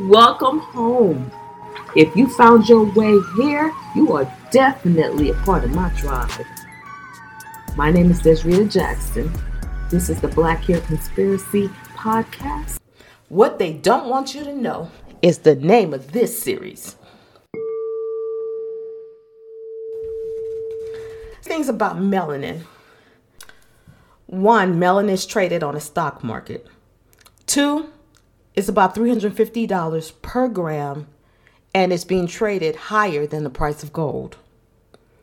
Welcome home. If you found your way here, you are definitely a part of my tribe. My name is Desrita Jackson. This is the Black Hair Conspiracy Podcast. What they don't want you to know is the name of this series. Things about melanin. One, melanin is traded on the stock market. Two, it's about $350 per gram and it's being traded higher than the price of gold.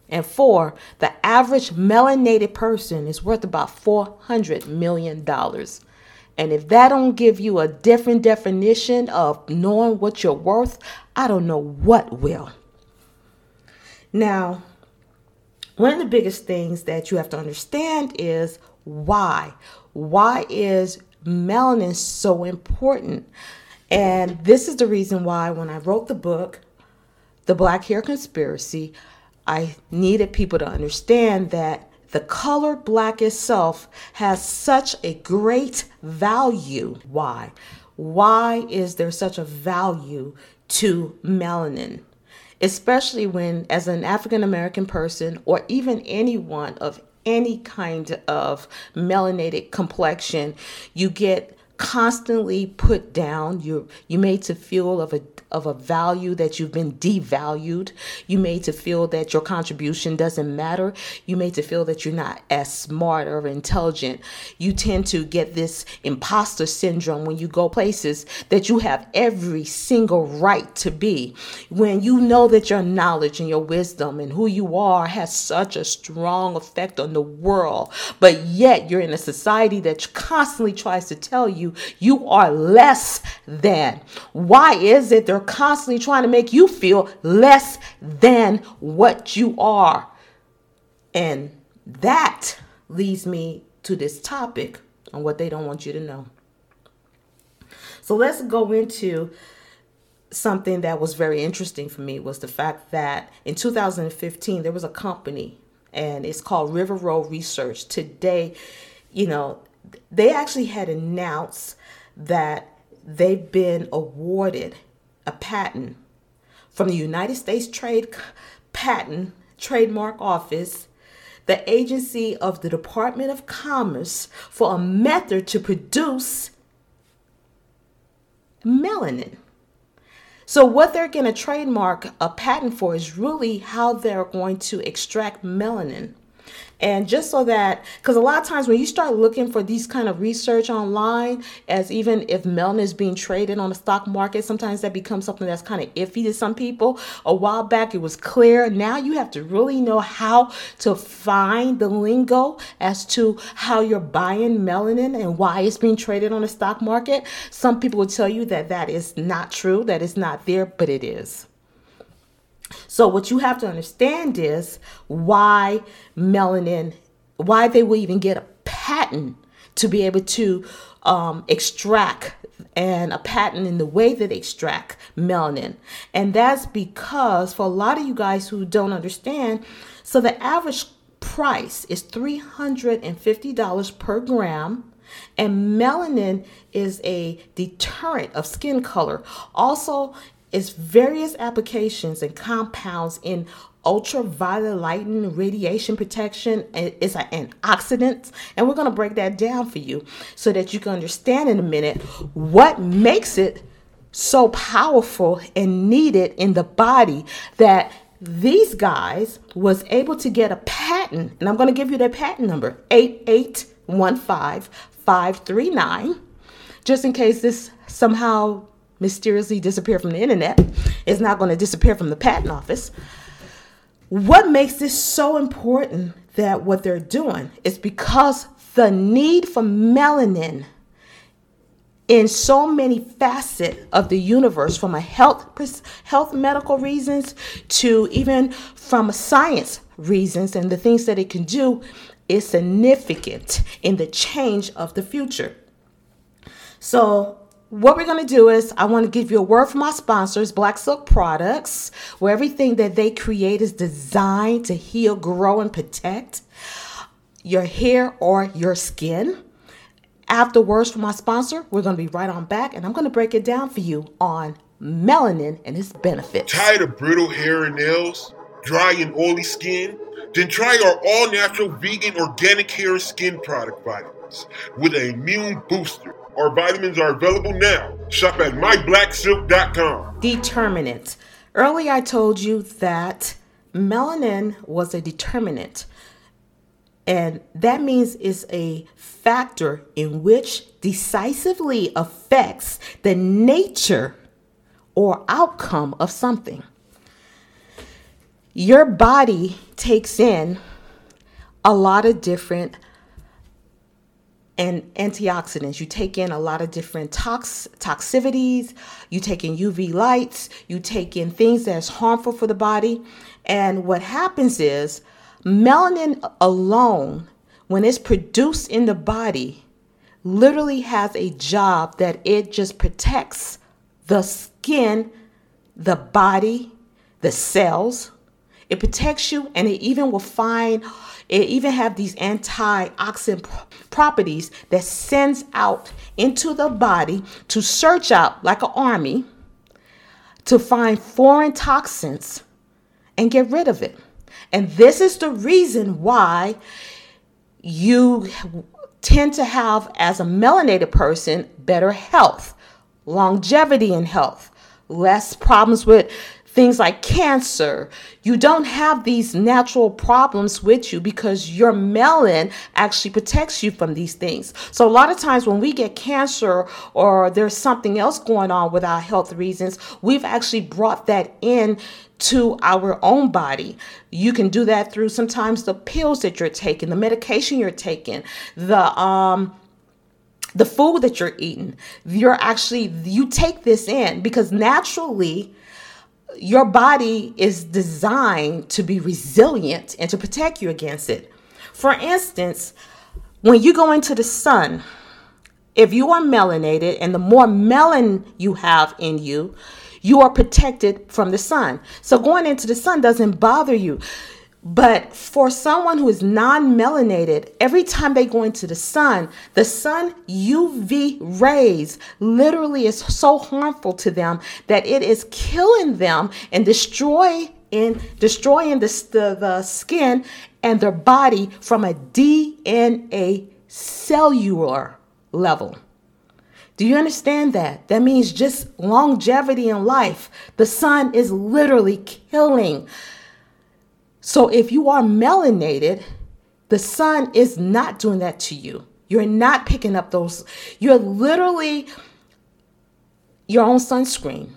And four, the average melanated person is worth about $400 million. And if that don't give you a different definition of knowing what you're worth, I don't know what will. Now, one of the biggest things that you have to understand is why. Why is melanin so important? And this is the reason why when I wrote the book, The Black Hair Conspiracy, I needed people to understand that the color black itself has such a great value. Why? Why is there such a value to melanin? Especially when, as an African American person, or even anyone of any kind of melanated complexion, you get constantly put down. You're you made to feel of a of a value that you've been devalued. You made to feel that your contribution doesn't matter. You made to feel that you're not as smart or intelligent. You tend to get this imposter syndrome when you go places that you have every single right to be. When you know that your knowledge and your wisdom and who you are has such a strong effect on the world, but yet you're in a society that constantly tries to tell you you are less than. Why is it they're constantly trying to make you feel less than what you are. And that leads me to this topic on what they don't want you to know. So let's go into something that was very interesting for me was the fact that in 2015 there was a company and it's called River Road Research. Today, you know, they actually had announced that they've been awarded a patent from the United States Trade Patent Trademark Office, the agency of the Department of Commerce, for a method to produce melanin. So, what they're going to trademark a patent for is really how they're going to extract melanin. And just so that, because a lot of times when you start looking for these kind of research online, as even if melanin is being traded on the stock market, sometimes that becomes something that's kind of iffy to some people. A while back, it was clear. Now you have to really know how to find the lingo as to how you're buying melanin and why it's being traded on the stock market. Some people will tell you that that is not true, that it's not there, but it is. So, what you have to understand is why melanin, why they will even get a patent to be able to um, extract and a patent in the way that they extract melanin. And that's because for a lot of you guys who don't understand, so the average price is $350 per gram. And melanin is a deterrent of skin color. Also, is various applications and compounds in ultraviolet lighting, radiation protection. It's an antioxidant. And we're going to break that down for you so that you can understand in a minute what makes it so powerful and needed in the body that these guys was able to get a patent and i'm going to give you their patent number 8815539 just in case this somehow mysteriously disappear from the internet. It's not going to disappear from the patent office. What makes this so important that what they're doing is because the need for melanin in so many facets of the universe from a health health medical reasons to even from science reasons and the things that it can do is significant in the change of the future. So what we're going to do is I want to give you a word from my sponsors, Black Silk Products, where everything that they create is designed to heal, grow, and protect your hair or your skin. Afterwards, from my sponsor, we're going to be right on back and I'm going to break it down for you on melanin and its benefits. Tired of brittle hair and nails? Dry and oily skin? Then try our all natural vegan organic hair and skin product vitamins with an immune booster. Our vitamins are available now. Shop at myblacksilk.com. Determinant. Early I told you that melanin was a determinant. And that means it's a factor in which decisively affects the nature or outcome of something. Your body takes in a lot of different and antioxidants. You take in a lot of different tox toxicities, you take in UV lights, you take in things that's harmful for the body. And what happens is melanin alone, when it's produced in the body, literally has a job that it just protects the skin, the body, the cells. It protects you and it even will find it even have these antioxidant properties that sends out into the body to search out like an army to find foreign toxins and get rid of it. And this is the reason why you tend to have, as a melanated person, better health, longevity in health, less problems with things like cancer. You don't have these natural problems with you because your melanin actually protects you from these things. So, a lot of times when we get cancer or there's something else going on with our health reasons, we've actually brought that in to our own body. You can do that through sometimes the pills that you're taking, the medication you're taking, the um the food that you're eating. You're actually you take this in because naturally your body is designed to be resilient and to protect you against it. For instance, when you go into the sun, if you are melanated and the more melanin you have in you, you are protected from the sun. So going into the sun doesn't bother you. But for someone who is non melanated, every time they go into the sun, the sun UV rays literally is so harmful to them that it is killing them and destroy in destroying the, the, the skin and their body from a DNA cellular level. Do you understand that? That means just longevity in life. The sun is literally killing so if you are melanated, the sun is not doing that to you. You're not picking up those, you're literally your own sunscreen.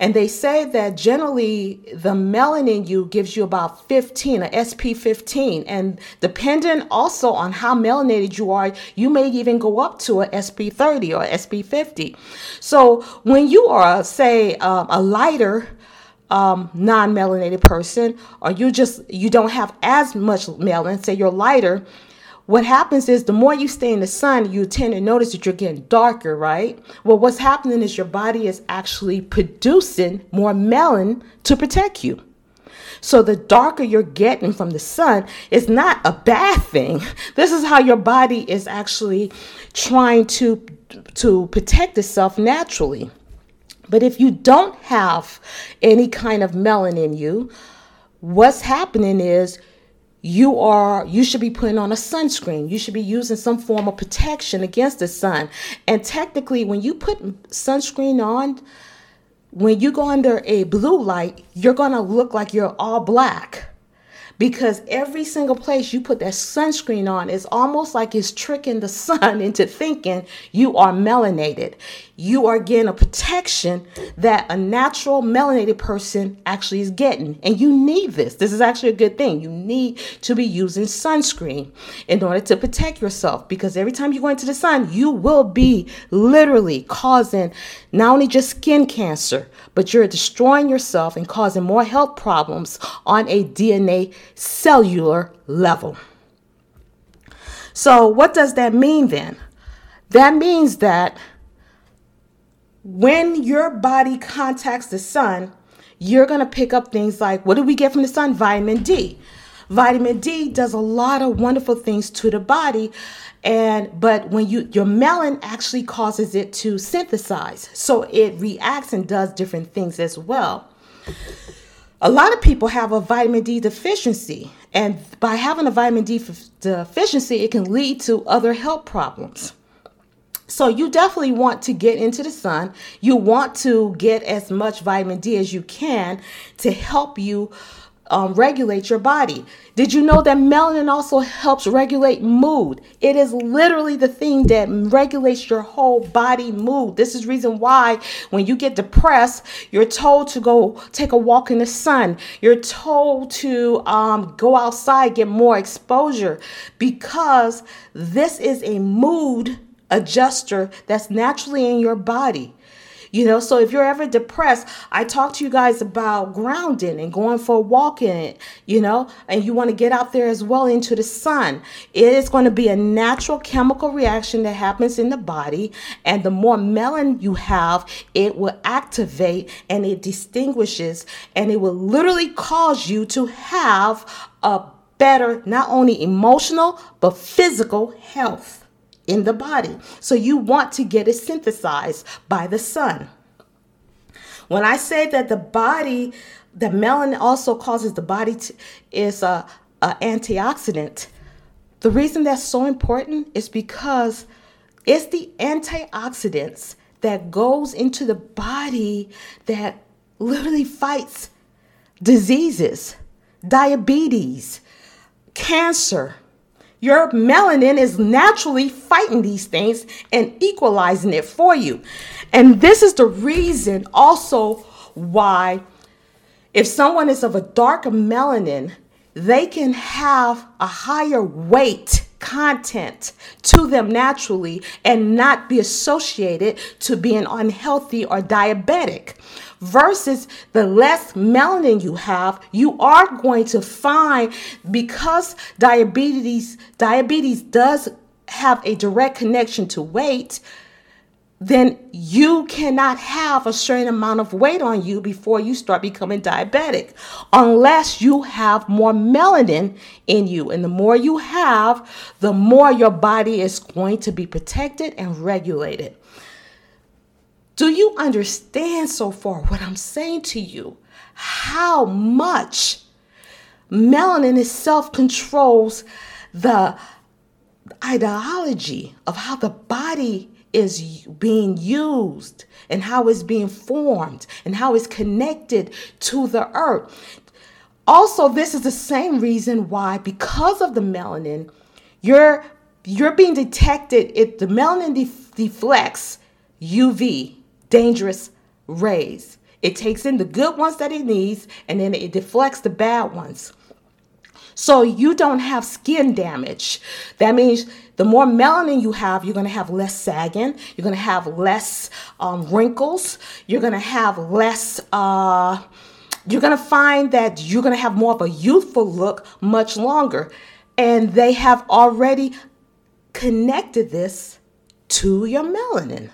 And they say that generally the melanin you gives you about 15, a SP 15. And depending also on how melanated you are, you may even go up to a SP 30 or SP 50. So when you are, say, um, a lighter, um, non-melanated person or you just you don't have as much melanin say you're lighter what happens is the more you stay in the sun you tend to notice that you're getting darker right? Well what's happening is your body is actually producing more melanin to protect you. So the darker you're getting from the sun is not a bad thing. This is how your body is actually trying to to protect itself naturally but if you don't have any kind of melanin in you, what's happening is you are you should be putting on a sunscreen. You should be using some form of protection against the sun. And technically when you put sunscreen on, when you go under a blue light, you're going to look like you're all black because every single place you put that sunscreen on is almost like it's tricking the sun into thinking you are melanated. You are getting a protection that a natural melanated person actually is getting. And you need this. This is actually a good thing. You need to be using sunscreen in order to protect yourself because every time you go into the sun, you will be literally causing not only just skin cancer, but you're destroying yourself and causing more health problems on a DNA cellular level. So, what does that mean then? That means that when your body contacts the sun, you're going to pick up things like what do we get from the sun? Vitamin D. Vitamin D does a lot of wonderful things to the body and but when you your melanin actually causes it to synthesize. So it reacts and does different things as well. A lot of people have a vitamin D deficiency, and by having a vitamin D deficiency, it can lead to other health problems. So you definitely want to get into the sun. You want to get as much vitamin D as you can to help you um, regulate your body. Did you know that melanin also helps regulate mood? It is literally the thing that regulates your whole body mood. This is reason why when you get depressed, you're told to go take a walk in the sun. You're told to um, go outside, get more exposure, because this is a mood adjuster that's naturally in your body. You know, so if you're ever depressed, I talk to you guys about grounding and going for a walk in it, you know, and you want to get out there as well into the sun. It is going to be a natural chemical reaction that happens in the body. And the more melanin you have, it will activate and it distinguishes and it will literally cause you to have a better, not only emotional, but physical health in the body. So you want to get it synthesized by the sun. When I say that the body, the melanin also causes the body to, is a, a antioxidant. The reason that's so important is because it's the antioxidants that goes into the body that literally fights diseases, diabetes, cancer, your melanin is naturally fighting these things and equalizing it for you. And this is the reason also why, if someone is of a darker melanin, they can have a higher weight content to them naturally and not be associated to being unhealthy or diabetic versus the less melanin you have, you are going to find because diabetes diabetes does have a direct connection to weight, then you cannot have a certain amount of weight on you before you start becoming diabetic unless you have more melanin in you. And the more you have, the more your body is going to be protected and regulated. Do you understand so far what I'm saying to you? How much melanin itself controls the ideology of how the body is being used and how it's being formed and how it's connected to the earth. Also, this is the same reason why, because of the melanin, you're you're being detected. It the melanin def- deflects UV dangerous rays. It takes in the good ones that it needs and then it deflects the bad ones. So you don't have skin damage. That means the more melanin you have, you're going to have less sagging. You're going to have less um, wrinkles. You're going to have less. Uh, you're going to find that you're going to have more of a youthful look much longer. And they have already connected this to your melanin.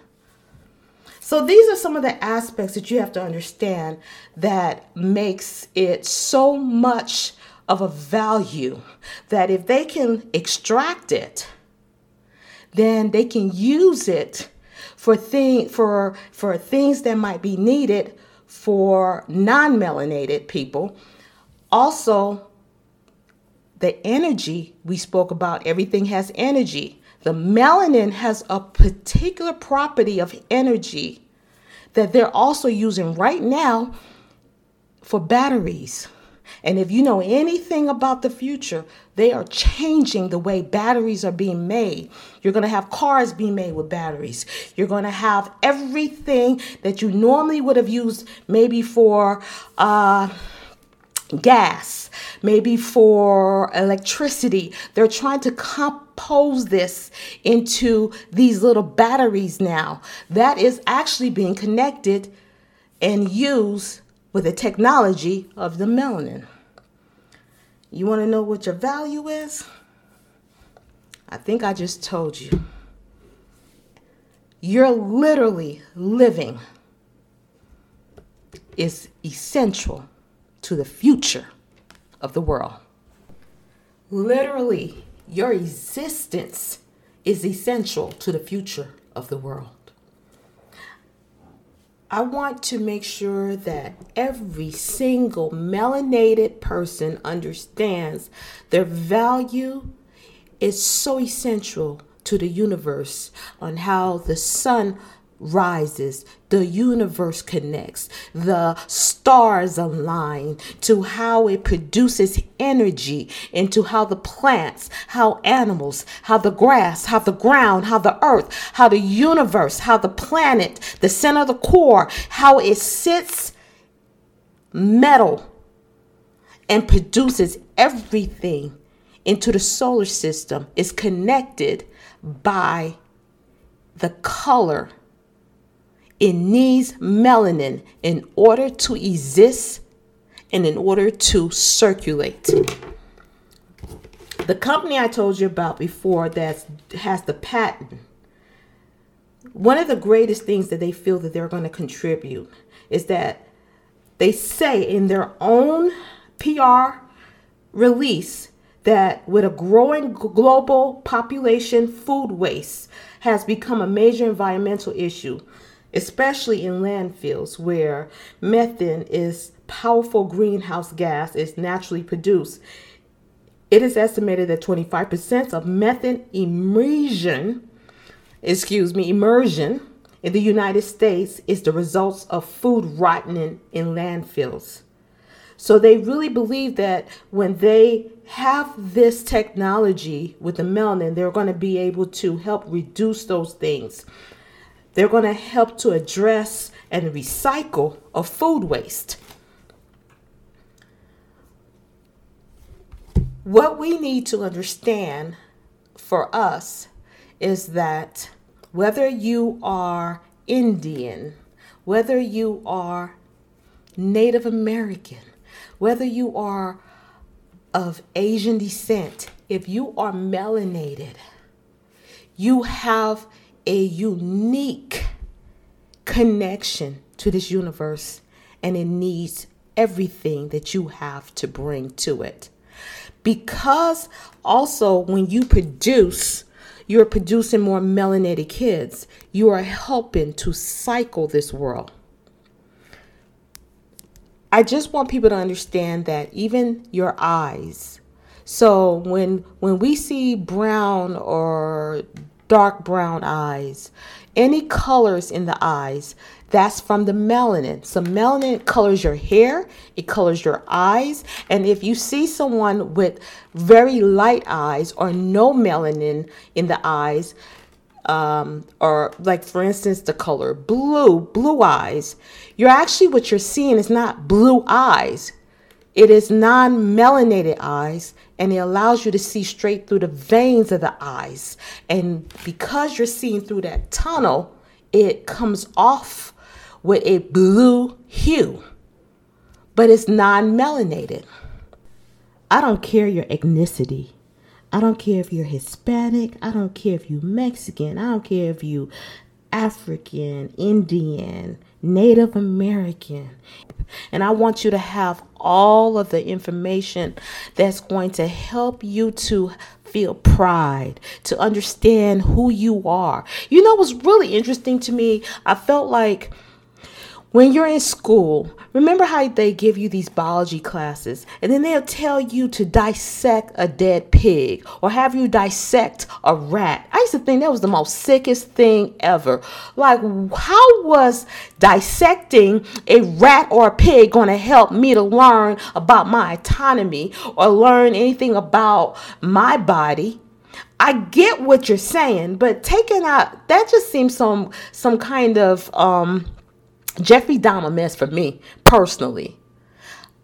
So these are some of the aspects that you have to understand that makes it so much of a value that if they can extract it, then they can use it for thing for for things that might be needed for non-melanated people. Also, the energy we spoke about, everything has energy. The melanin has a particular property of energy that they're also using right now for batteries. And if you know anything about the future, they are changing the way batteries are being made. You're going to have cars being made with batteries. You're going to have everything that you normally would have used maybe for uh, gas, maybe for electricity. They're trying to compose this into these little batteries now. That is actually being connected and used with the technology of the melanin. You want to know what your value is? I think I just told you. You're literally living is essential to the future of the world. Literally, your existence is essential to the future of the world. I want to make sure that every single melanated person understands their value is so essential to the universe on how the sun rises, the universe connects, the stars align to how it produces energy, into how the plants, how animals, how the grass, how the ground, how the earth, how the universe, how the planet, the center the core, how it sits metal and produces everything into the solar system is connected by the color it needs melanin in order to exist and in order to circulate. The company I told you about before that has the patent, one of the greatest things that they feel that they're going to contribute is that they say in their own PR release that with a growing global population, food waste has become a major environmental issue especially in landfills where methane is powerful greenhouse gas is naturally produced. It is estimated that 25% of methane immersion, excuse me, immersion in the United States is the results of food rotting in landfills. So they really believe that when they have this technology with the melanin, they're going to be able to help reduce those things. They're going to help to address and recycle of food waste. What we need to understand for us is that whether you are Indian, whether you are Native American, whether you are of Asian descent, if you are melanated, you have a unique connection to this universe and it needs everything that you have to bring to it. Because also, when you produce, you're producing more melanated kids. You are helping to cycle this world. I just want people to understand that even your eyes. So when when we see brown or dark brown eyes, any colors in the eyes, that's from the melanin. So, melanin colors your hair, it colors your eyes. And if you see someone with very light eyes or no melanin in the eyes, um, or like for instance, the color blue, blue eyes, you're actually what you're seeing is not blue eyes. It is non melanated eyes and it allows you to see straight through the veins of the eyes. And because you're seeing through that tunnel, it comes off with a blue hue, but it's non melanated. I don't care your ethnicity. I don't care if you're Hispanic. I don't care if you're Mexican. I don't care if you African, Indian, Native American. And I want you to have all of the information that's going to help you to feel pride, to understand who you are. You know what's really interesting to me? I felt like when you're in school, remember how they give you these biology classes and then they'll tell you to dissect a dead pig or have you dissect a rat. I used to think that was the most sickest thing ever. Like, how was dissecting a rat or a pig going to help me to learn about my autonomy or learn anything about my body? I get what you're saying, but taking out that just seems some some kind of um Jeffrey Dahmer mess for me personally.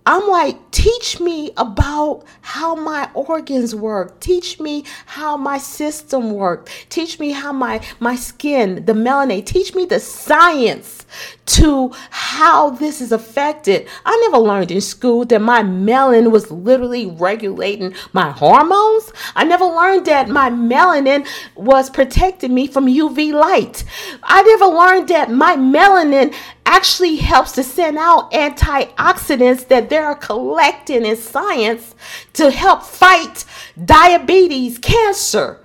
I'm like, teach me about how my organs work. Teach me how my system works. Teach me how my, my skin, the melanin, teach me the science to how this is affected. I never learned in school that my melanin was literally regulating my hormones. I never learned that my melanin was protecting me from UV light. I never learned that my melanin actually helps to send out antioxidants that they are collecting in science to help fight diabetes, cancer.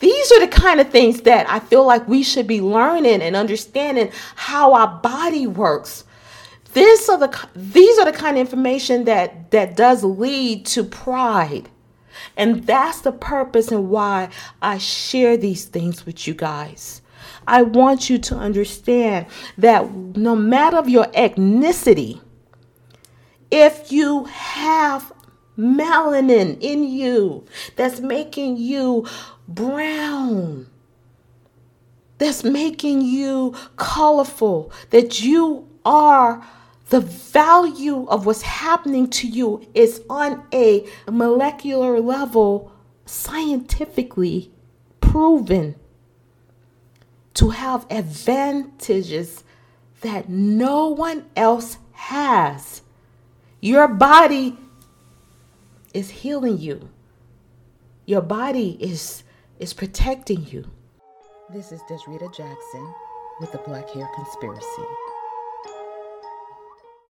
These are the kind of things that I feel like we should be learning and understanding how our body works. This are the these are the kind of information that that does lead to pride. And that's the purpose and why I share these things with you guys. I want you to understand that no matter your ethnicity, if you have melanin in you that's making you brown, that's making you colorful, that you are the value of what's happening to you is on a molecular level scientifically proven to have advantages that no one else has. Your body is healing you. Your body is is protecting you. This is Desrita Jackson with the Black Hair Conspiracy.